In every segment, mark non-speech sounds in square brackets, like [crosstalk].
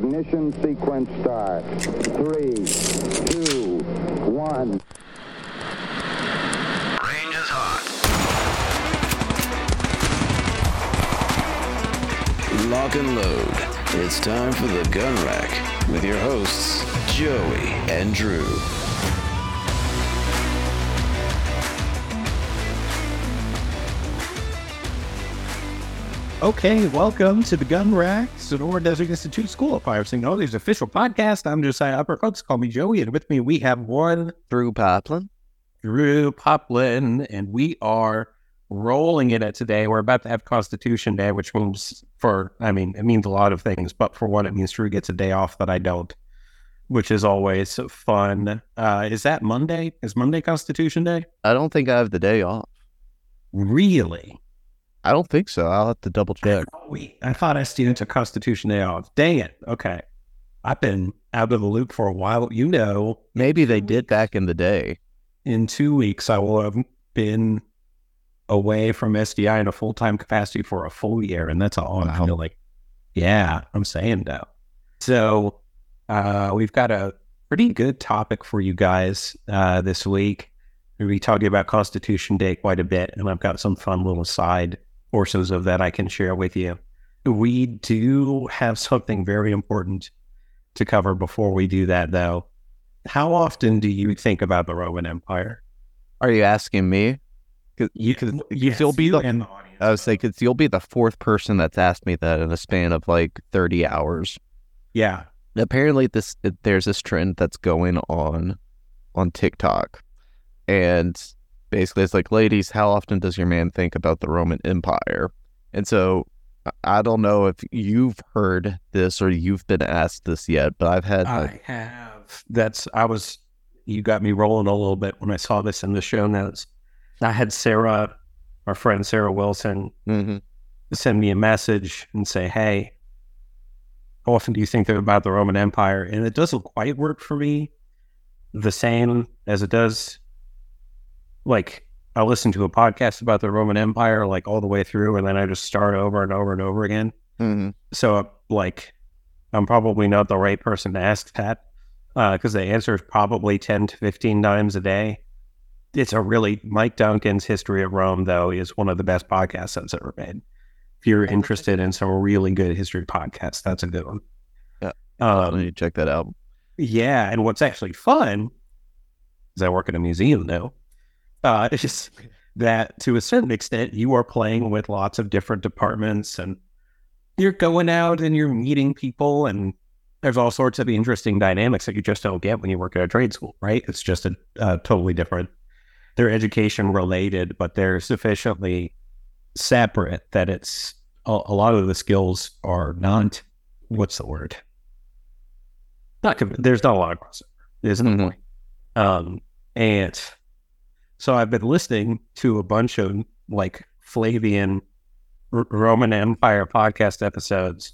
Ignition sequence start. Three, two, one. Range is hot. Lock and load. It's time for the gun rack with your hosts, Joey and Drew. Okay, welcome to the Gun Rack, Sonoran Desert Institute School of Fire Technology's official podcast. I'm Josiah Uppercuts. Call me Joey, and with me we have one Drew Poplin. Drew Poplin, and we are rolling in it today. We're about to have Constitution Day, which means for, I mean, it means a lot of things, but for one, it means Drew gets a day off that I don't, which is always fun. Uh, is that Monday? Is Monday Constitution Day? I don't think I have the day off. Really? I don't think so. I'll have to double check. Wait, I thought I still took Constitution Day off. Dang it. Okay. I've been out of the loop for a while. You know, Maybe they did back in the day. in two weeks, I will have been away from SDI in a full time capacity for a full year. And that's all I Wow. feel like. Yeah, I'm saying though. So uh, we've got a pretty good topic for you guys uh, this week. We'll be talking about Constitution Day quite a bit, and I've got some fun little side portions of that I can share with you. We do have something very important to cover before we do that, though. How often do you think about the Roman Empire? Are you asking me? You Cause yes, you'll be you the- and the audience. I was saying, because you'll be the fourth person that's asked me that in a span of like 30 hours. yeah, Apparently, this there's this trend that's going on on TikTok. And basically, it's like, ladies, how often does your man think about the Roman Empire? And so I- don't know if you've heard this or you've been asked this yet, but I've had like, I have. That's I was. You got me rolling a little bit when I saw this in the show notes. I had Sarah, our friend Sarah Wilson, Mhm. send me a message and say, "Hey, how often do you think about the Roman Empire?" And it doesn't quite work for me the same as it does. Like I listen to a podcast about the Roman Empire like all the way through, and then I just start over and over and over again. Mhm. So, like, I'm probably not the right person to ask that because the answer is probably 10 to 15 times a day. It's a really, Mike Duncan's History of Rome, though, is one of the best podcasts that's ever made. If you're interested in some really good history podcasts, that's a good one. Yeah. I Um, need to check that out. yeah, and what's actually fun is I work in a museum now. Uh, [laughs] it's just that to a certain extent, you are playing with lots of different departments, and you're going out and you're meeting people, and there's all sorts of interesting dynamics that you just don't get when you work at a trade school, right? It's just a uh, totally different. They're education related, but they're sufficiently separate that it's a, a lot of the skills are not. What's the word? not there's not a lot of crossover. Isn't Mhm. Um, and so I've been listening to a bunch of like Flavian R- Roman Empire podcast episodes,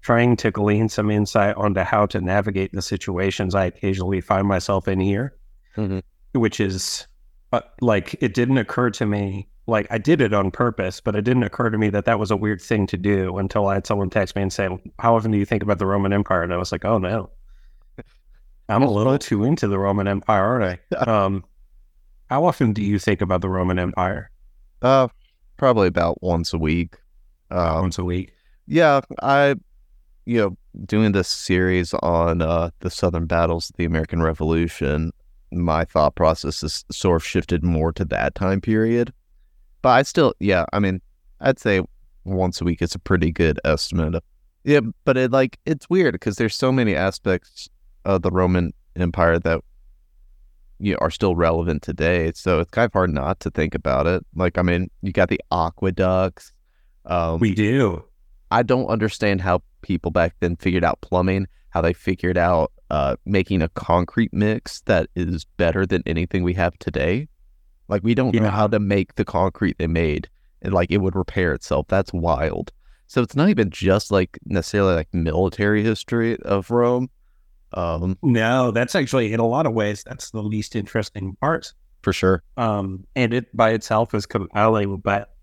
trying to glean some insight onto how to navigate the situations I occasionally find myself in here, Mhm. which is uh, like it didn't occur to me. Like I did it on purpose, but it didn't occur to me that that was a weird thing to do until I had someone text me and say, "How often do you think about the Roman Empire?" And I was like, "Oh no, [laughs] I'm a little too into the Roman Empire, aren't I?" [laughs] Um, how often do you think about the Roman Empire? Uh, probably about once a week. Um, Once a week. yeah, I, you know, doing this series on uh, the Southern battles of the American Revolution, my thought process has sort of shifted more to that time period. But I still, yeah, I mean, I'd say once a week is a pretty good estimate. Yeah, but it like it's weird because there's so many aspects of the Roman Empire that you know, are still relevant today. So it's kind of hard not to think about it. Like, I mean, you got the aqueducts. Um, We do. I don't understand how people back then figured out plumbing, how they figured out uh, making a concrete mix that is better than anything we have today. Like we don't know how to make the concrete they made and like it would repair itself. That's wild. So it's not even just like necessarily like military history of Rome. Um, No, that's actually in a lot of ways that's the least interesting part. for sure. Um, and it by itself is compelling, but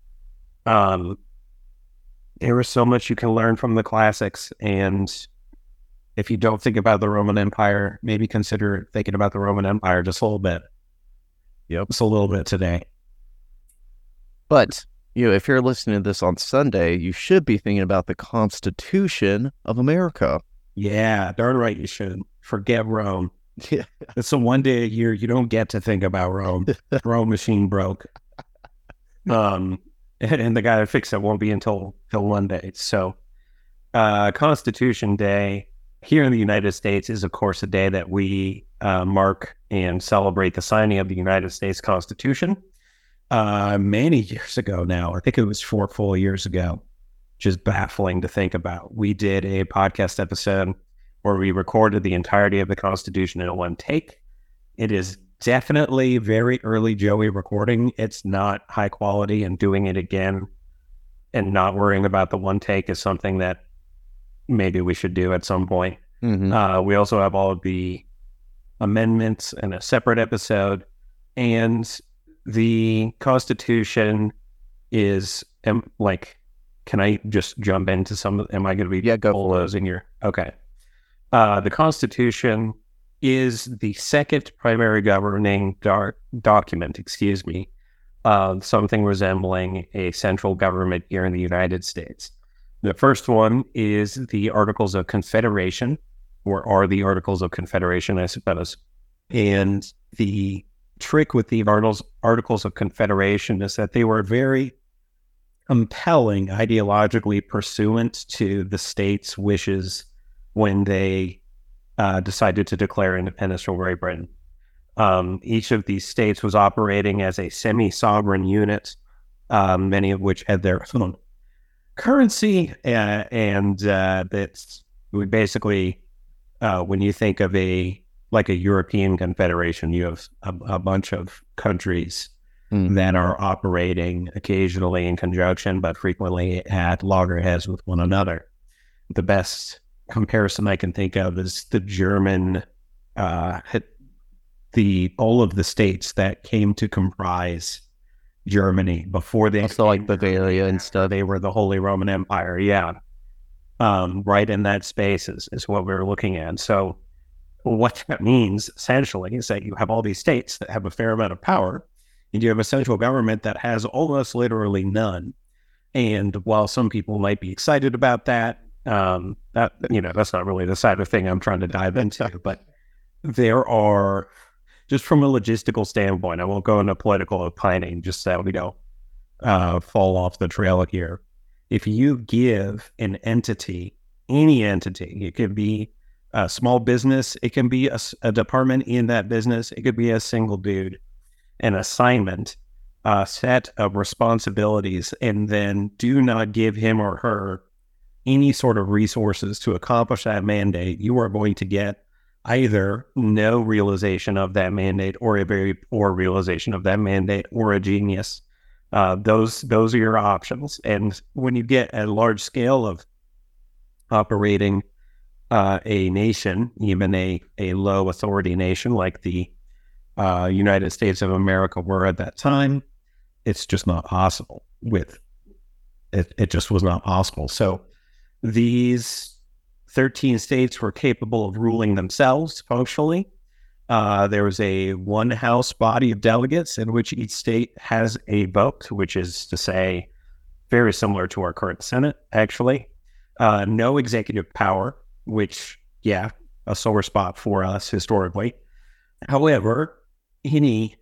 um, there is so much you can learn from the classics, and if you don't think about the Roman Empire, maybe consider thinking about the Roman Empire just a little bit. Yep. Just a little bit today. But you know, if you're listening to this on Sunday, you should be thinking about the Constitution of America. Yeah, darn right you should. Forget Rome. Yeah. [laughs] The one day a year you don't get to think about Rome. [laughs] Rome machine broke. Um, and, and the guy that fixed it won't be until till Monday. So, uh, Constitution Day here in the United States is, of course, a day that we uh, mark and celebrate the signing of the United States Constitution. Uh, many years ago now, I think it was four full years ago. Just baffling to think about. We did a podcast episode where we recorded the entirety of the Constitution in one take. It is definitely very early Joey recording. It's not high quality, and doing it again and not worrying about the one take is something that maybe we should do at some point. Mhm. Uh, we also have all of the amendments in a separate episode, and the Constitution is am, like. Can I just jump into some? of Am I going to be Yeah, go of those in your? Okay. Uh, the Constitution is the second primary governing dar- document, excuse me, something resembling a central government here in the United States. The first one is the Articles of Confederation, or are the Articles of Confederation, I suppose. And the trick with the Articles, Articles of Confederation is that they were very compelling ideologically pursuant to the state's wishes when they uh, decided to declare independence from Great Britain. Um, each of these states was operating as a semi sovereign unit, um, many of which had their own currency. Uh, and uh, that's we basically, uh, when you think of a like a European confederation, you have a, a bunch of countries Hmm. that are operating occasionally in conjunction, but frequently at loggerheads with one another. The best comparison I can think of is the German, uh, the all of the states that came to comprise Germany before they Also like Bavaria and stuff. they were the Holy Roman Empire. Yeah. Um, right in that space is, is what we're looking at. So, what that means essentially is that you have all these states that have a fair amount of power, and you have a central government that has almost literally none. And while some people might be excited about that, um, that you know that's not really the side of thing I'm trying to dive into. [laughs] But there are just from a logistical standpoint, I won't go into political opining, just so we don't uh, fall off the trail here. If you give an entity, any entity, it could be a small business, it can be a department in that business, it could be a single dude, an assignment, a set of responsibilities, and then do not give him or her any sort of resources to accomplish that mandate, you are going to get either no realization of that mandate or a very poor realization of that mandate or a genius. Uh, those those are your options. And when you get a large scale of operating uh, a nation, even a, a low authority nation like the uh, United States of America were at that time, it's just not possible. With it, it just was not possible. So these 13 states were capable of ruling themselves functionally. Uh, there was a one house body of delegates in which each state has a vote, which is to say, very similar to our current Senate, actually. Uh, no executive power, which, yeah, a sore spot for us historically. However, any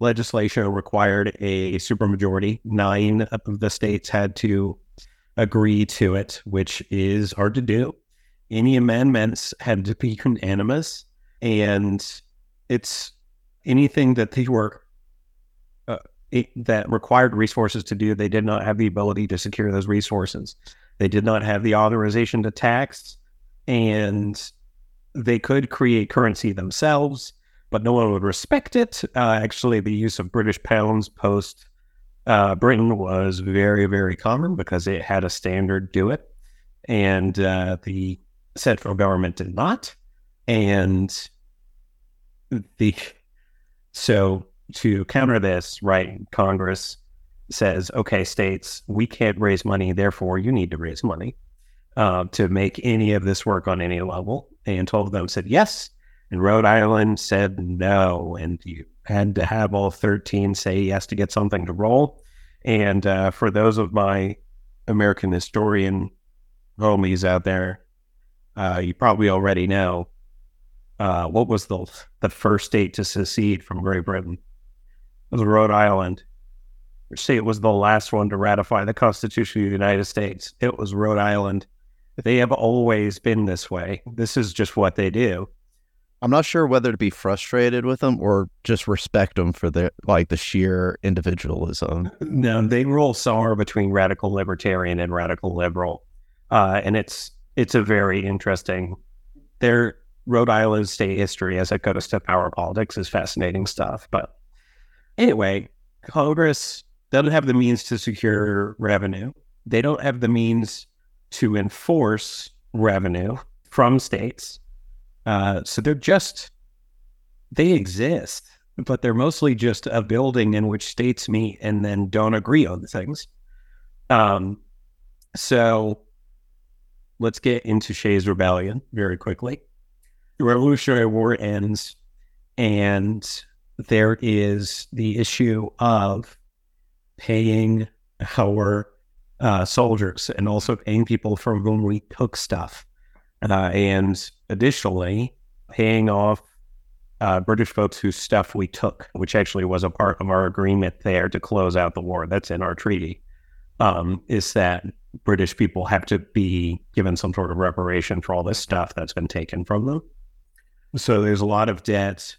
legislation required a supermajority. Nine of the states had to agree to it, which is hard to do. Any amendments had to be unanimous, and it's anything that they were uh, it, that required resources to do. They did not have the ability to secure those resources. They did not have the authorization to tax, and they could create currency themselves, but no one would respect it. Uh, actually, the use of British pounds post uh, Britain was very, very common because it had a standard do it, and uh, the central government did not. And the so to counter this, right? Congress says, okay, states, we can't raise money, therefore you need to raise money. uh, to make any of this work on any level. And 12 of them said yes. And Rhode Island said no. And you had to have all 13 say yes to get something to roll. And uh, for those of my American historian homies out there, uh, you probably already know uh, what was the the first state to secede from Great Britain? It was Rhode Island. Say it was the last one to ratify the Constitution of the United States. It was Rhode Island. They have always been this way. This is just what they do. I'm not sure whether to be frustrated with them or just respect them for their like the sheer individualism. No, they roll somewhere between radical libertarian and radical liberal, uh, and it's it's a very interesting. Their Rhode Island state history, as it goes to power politics, is fascinating stuff. But anyway, Congress doesn't have the means to secure revenue. They don't have the means to enforce revenue from states. Uh, so they're just, they exist, but they're mostly just a building in which states meet and then don't agree on things. Um, so let's get into Shays Rebellion very quickly. The Revolutionary War ends, and there is the issue of paying our uh, soldiers and also paying people from whom we took stuff. Uh, and additionally, paying off uh, British folks whose stuff we took, which actually was a part of our agreement there to close out the war. That's in our treaty. Um, is that British people have to be given some sort of reparation for all this stuff that's been taken from them. So there's a lot of debt.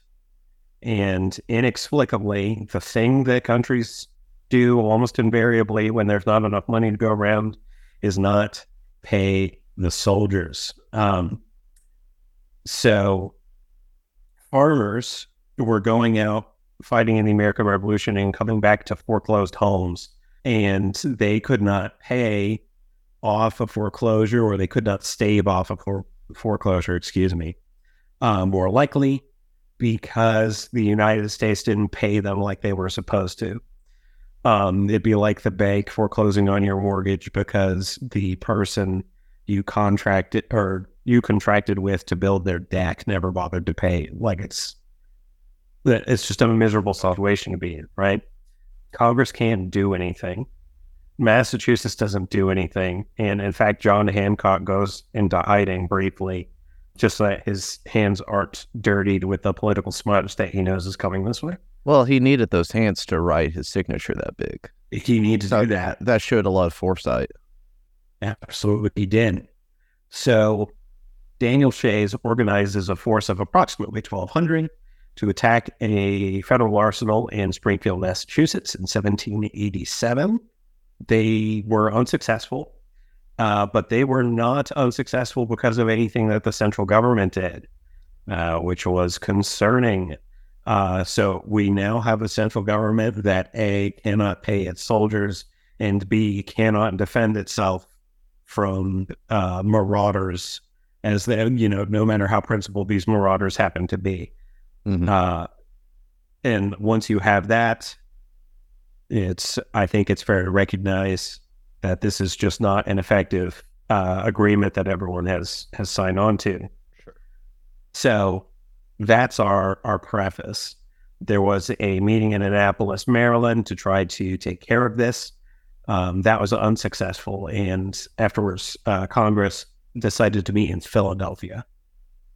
And inexplicably, the thing that countries do almost invariably when there's not enough money to go around is not pay the soldiers. Um, so farmers were going out fighting in the American Revolution and coming back to foreclosed homes, and they could not pay off a foreclosure or they could not stave off a for- foreclosure, excuse me, uh, more likely because the United States didn't pay them like they were supposed to. Um, it'd be like the bank foreclosing on your mortgage because the person you contracted or you contracted with to build their deck never bothered to pay. Like it's it's just a miserable situation to be in, right? Congress can't do anything. Massachusetts doesn't do anything, and in fact, John Hancock goes into hiding briefly, just so that his hands aren't dirtied with the political smudge that he knows is coming this way. Well, he needed those hands to write his signature that big. He needed to So do that. That showed a lot of foresight. Absolutely, he did. So Daniel Shays organizes a force of approximately 1,200 to attack a federal arsenal in Springfield, Massachusetts in 1787. They were unsuccessful, uh, but they were not unsuccessful because of anything that the central government did, uh, which was concerning. Uh, so we now have a central government that A, cannot pay its soldiers, and B, cannot defend itself from uh, marauders, as they, you know, no matter how principled these marauders happen to be. Mhm. Uh, and once you have that, it's I think it's fair to recognize that this is just not an effective uh, agreement that everyone has has signed on to. Sure. So that's our our preface. There was a meeting in Annapolis, Maryland, to try to take care of this. Um, that was unsuccessful, and afterwards, uh, Congress decided to meet in Philadelphia.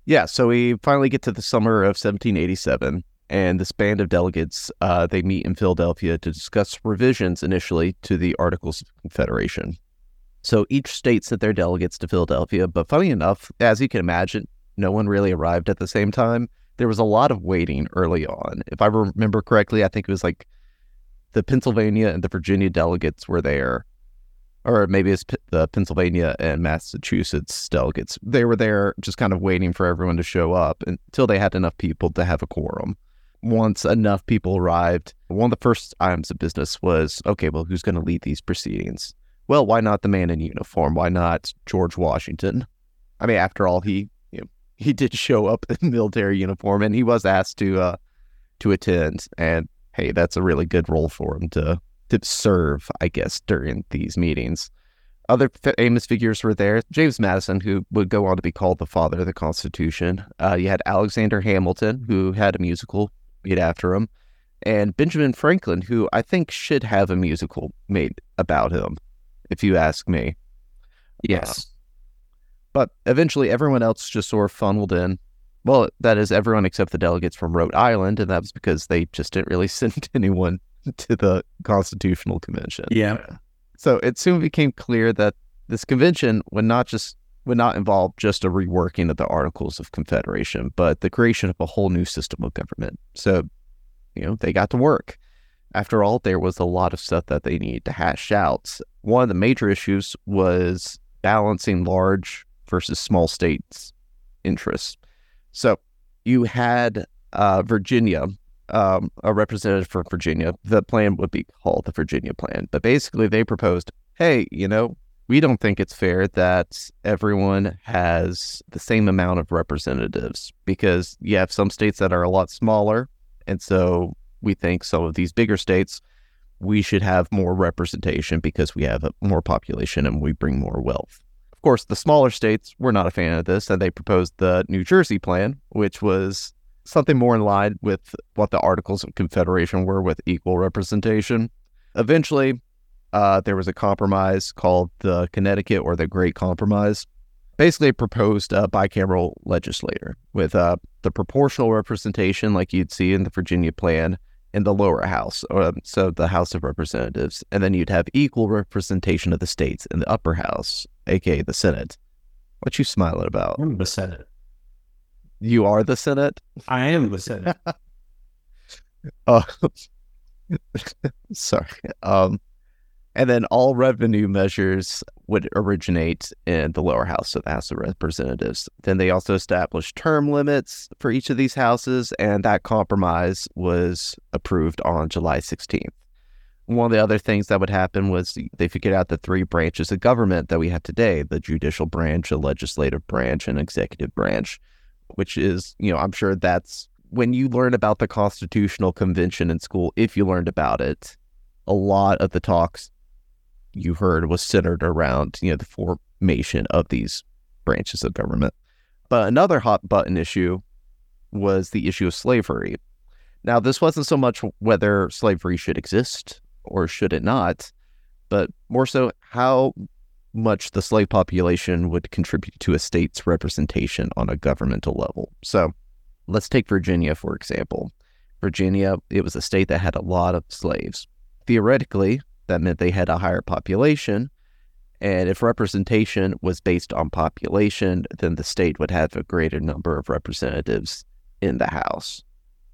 Yeah, so we finally get to the summer of 1787, and this band of delegates uh, they meet in Philadelphia to discuss revisions initially to the Articles of Confederation. So each state sent their delegates to Philadelphia, but funny enough, as you can imagine, no one really arrived at the same time. There was a lot of waiting early on. If I remember correctly, I think it was like the Pennsylvania and the Virginia delegates were there, or maybe it's P- the Pennsylvania and Massachusetts delegates. They were there just kind of waiting for everyone to show up until they had enough people to have a quorum. Once enough people arrived, one of the first items of business was okay, well, who's going to lead these proceedings? Well, why not the man in uniform? Why not George Washington? I mean, after all, he you know, [laughs] he did show up in military uniform and he was asked to uh, to attend. And hey, that's a really good role for him to to serve, I guess, during these meetings. other famous figures were there. James Madison, who would go on to be called the father of the Constitution. Uh, you had Alexander Hamilton, who had a musical made after him, and Benjamin Franklin, who I think should have a musical made about him, if you ask me. Yes. But eventually, everyone else just sort of funneled in. Well, that is everyone except the delegates from Rhode Island, and that was because they just didn't really [laughs] send anyone [laughs] to the Constitutional Convention. Yeah. So it soon became clear that this convention would not just would not involve just a reworking of the Articles of Confederation, but the creation of a whole new system of government. So, you know, they got to work. After all, there was a lot of stuff that they needed to hash out. One of the major issues was balancing large versus small states' interests. So you had uh, Virginia, um, a representative from Virginia. The plan would be called the Virginia Plan, but basically they proposed, hey, you know, we don't think it's fair that everyone has the same amount of representatives because you have some states that are a lot smaller, and so we think some of these bigger states we should have more representation because we have more population and we bring more wealth. Of course, the smaller states were not a fan of this, and they proposed the New Jersey plan, which was something more in line with what the Articles of Confederation were with equal representation. Eventually, uh, there was a compromise called the Connecticut or the Great Compromise. Basically, proposed a bicameral legislature with uh, the proportional representation, like you'd see in the Virginia plan, in the lower house, or so the House of Representatives, and then you'd have equal representation of the states in the upper house, aka the Senate. What you smiling about? The Senate. You are the Senate. I am the Senate. Oh, [laughs] [laughs] sorry. Um, and then all revenue measures would originate in the lower house of the House of Representatives. Then they also established term limits for each of these houses, and that compromise was approved on July 16th. One of the other things that would happen was they figured out the three branches of government that we have today the judicial branch, the legislative branch, and executive branch, which is, you know, I'm sure that's when you learn about the Constitutional Convention in school, if you learned about it, a lot of the talks you heard was centered around you know the formation of these branches of government. But another hot button issue was the issue of slavery. Now, this wasn't so much whether slavery should exist or should it not, but more so how much the slave population would contribute to a state's representation on a governmental level. So let's take Virginia, for example. Virginia, it was a state that had a lot of slaves. Theoretically, that meant they had a higher population. And if representation was based on population, then the state would have a greater number of representatives in the House.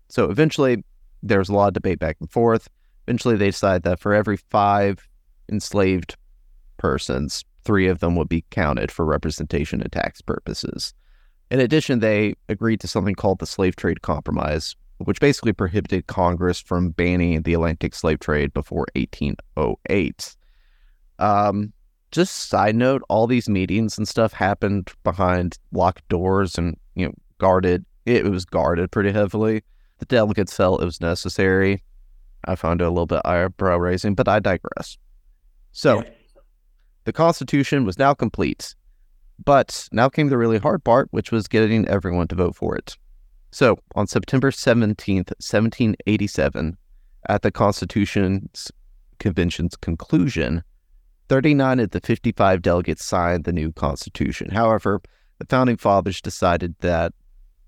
So eventually, there was a lot of debate back and forth. Eventually, they decided that for every five enslaved persons, three of them would be counted for representation and tax purposes. In addition, they agreed to something called the Slave Trade Compromise, which basically prohibited Congress from banning the Atlantic slave trade before 1808. Um, just side note, all these meetings and stuff happened behind locked doors and you know guarded. It was guarded pretty heavily. The delegates felt it was necessary. I found it a little bit eyebrow raising, but I digress. So, yeah. The Constitution was now complete, but now came the really hard part, which was getting everyone to vote for it. So, on September 17th, 1787, at the Constitution's Convention's conclusion, 39 of the 55 delegates signed the new Constitution. However, the Founding Fathers decided that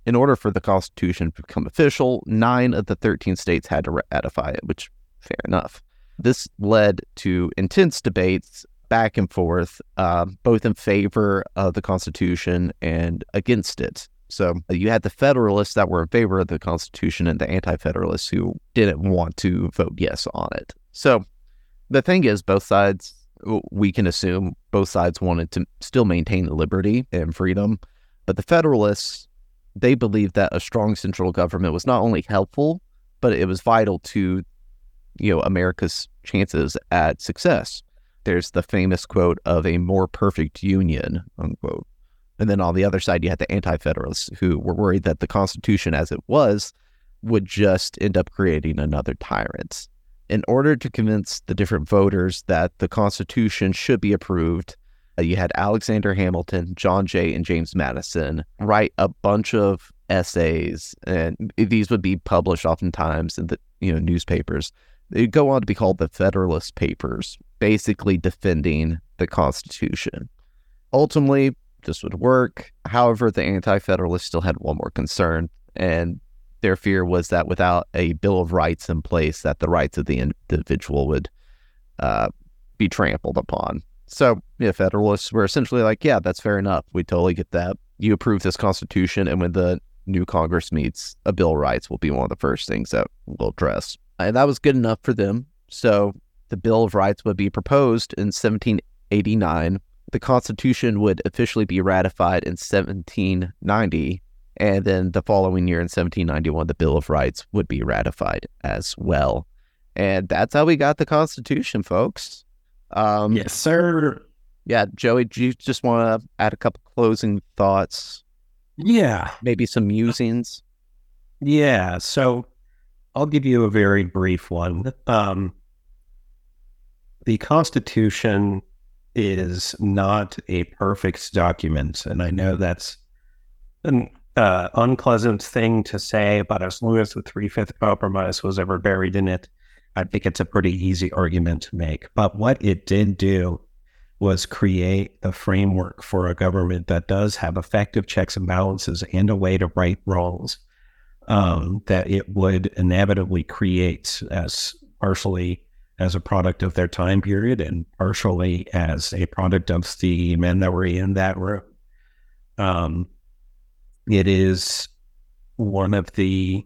in order for the Constitution to become official, nine of the 13 states had to ratify it, which, fair enough. This led to intense debates back and forth, uh, both in favor of the Constitution and against it. So you had the Federalists that were in favor of the Constitution and the Anti Federalists who didn't want to vote yes on it. So the thing is, both sides, we can assume both sides wanted to still maintain the liberty and freedom. But the Federalists, they believed that a strong central government was not only helpful, but it was vital to, you know, America's chances at success. There's the famous quote of a more perfect union, unquote. And then on the other side, you had the anti federalists who were worried that the Constitution as it was would just end up creating another tyrant. in order to convince the different voters that the Constitution should be approved, uh, you had Alexander Hamilton, John Jay, and James Madison write a bunch of essays, and these would be published oftentimes in the you know newspapers. They'd go on to be called the Federalist Papers, basically defending the Constitution. Ultimately, this would work. However, the Anti-Federalists still had one more concern, and their fear was that without a Bill of Rights in place, that the rights of the individual would uh, be trampled upon. So, yeah, Federalists were essentially like, yeah, that's fair enough. We totally get that. You approve this Constitution, and when the new Congress meets, a Bill of Rights will be one of the first things that we'll address. And that was good enough for them. So, the Bill of Rights would be proposed in 1789. The Constitution would officially be ratified in 1790 and then the following year in 1791, the Bill of Rights would be ratified as well. And that's how we got the Constitution, folks. Um, yes, sir. Yeah, Joey, do you just want to add a couple closing thoughts? Yeah. Maybe some musings? Yeah. So I'll give you a very brief one. Um, the Constitution is not a perfect document. And I know that's an uh, unpleasant thing to say, but as long as the three fifth compromise was ever buried in it, I think it's a pretty easy argument to make. But what it did do was create the framework for a government that does have effective checks and balances and a way to right wrongs um, that it would inevitably create as partially as a product of their time period and partially as a product of the men that were in that room. Um, it is one of the,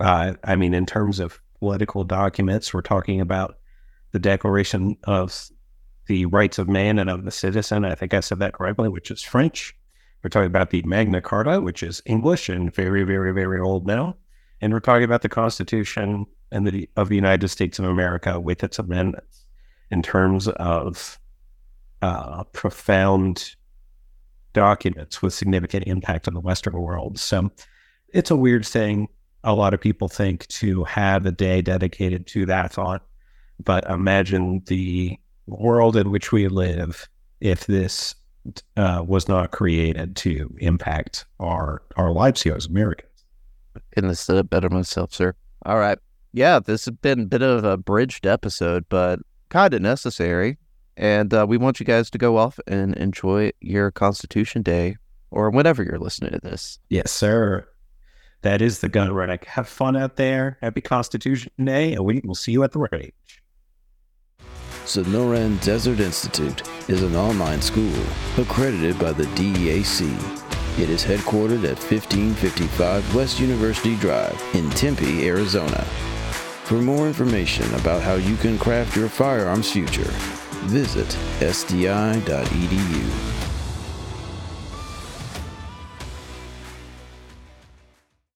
uh, I mean, in terms of political documents, we're talking about the Declaration of the Rights of Man and of the Citizen. I think I said that correctly, which is French. We're talking about the Magna Carta, which is English and very, very, very old now. And we're talking about the Constitution and the, of the United States of America with its amendments in terms of uh, profound documents with significant impact on the Western world. So it's a weird thing. A lot of people think to have a day dedicated to that thought. But imagine the world in which we live if this uh, was not created to impact our our lives here as Americans. Couldn't have said it better myself, sir. All right. Yeah, this has been a bit of a bridged episode, but kind of necessary. And uh, we want you guys to go off and enjoy your Constitution Day or whenever you're listening to this. Yes, sir. That is the gun running. Have fun out there. Happy Constitution Day, and we will see you at the range. Sonoran Desert Institute is an online school accredited by the DEAC. It is headquartered at 1555 West University Drive in Tempe, Arizona. For more information about how you can craft your firearms future, visit sdi.edu.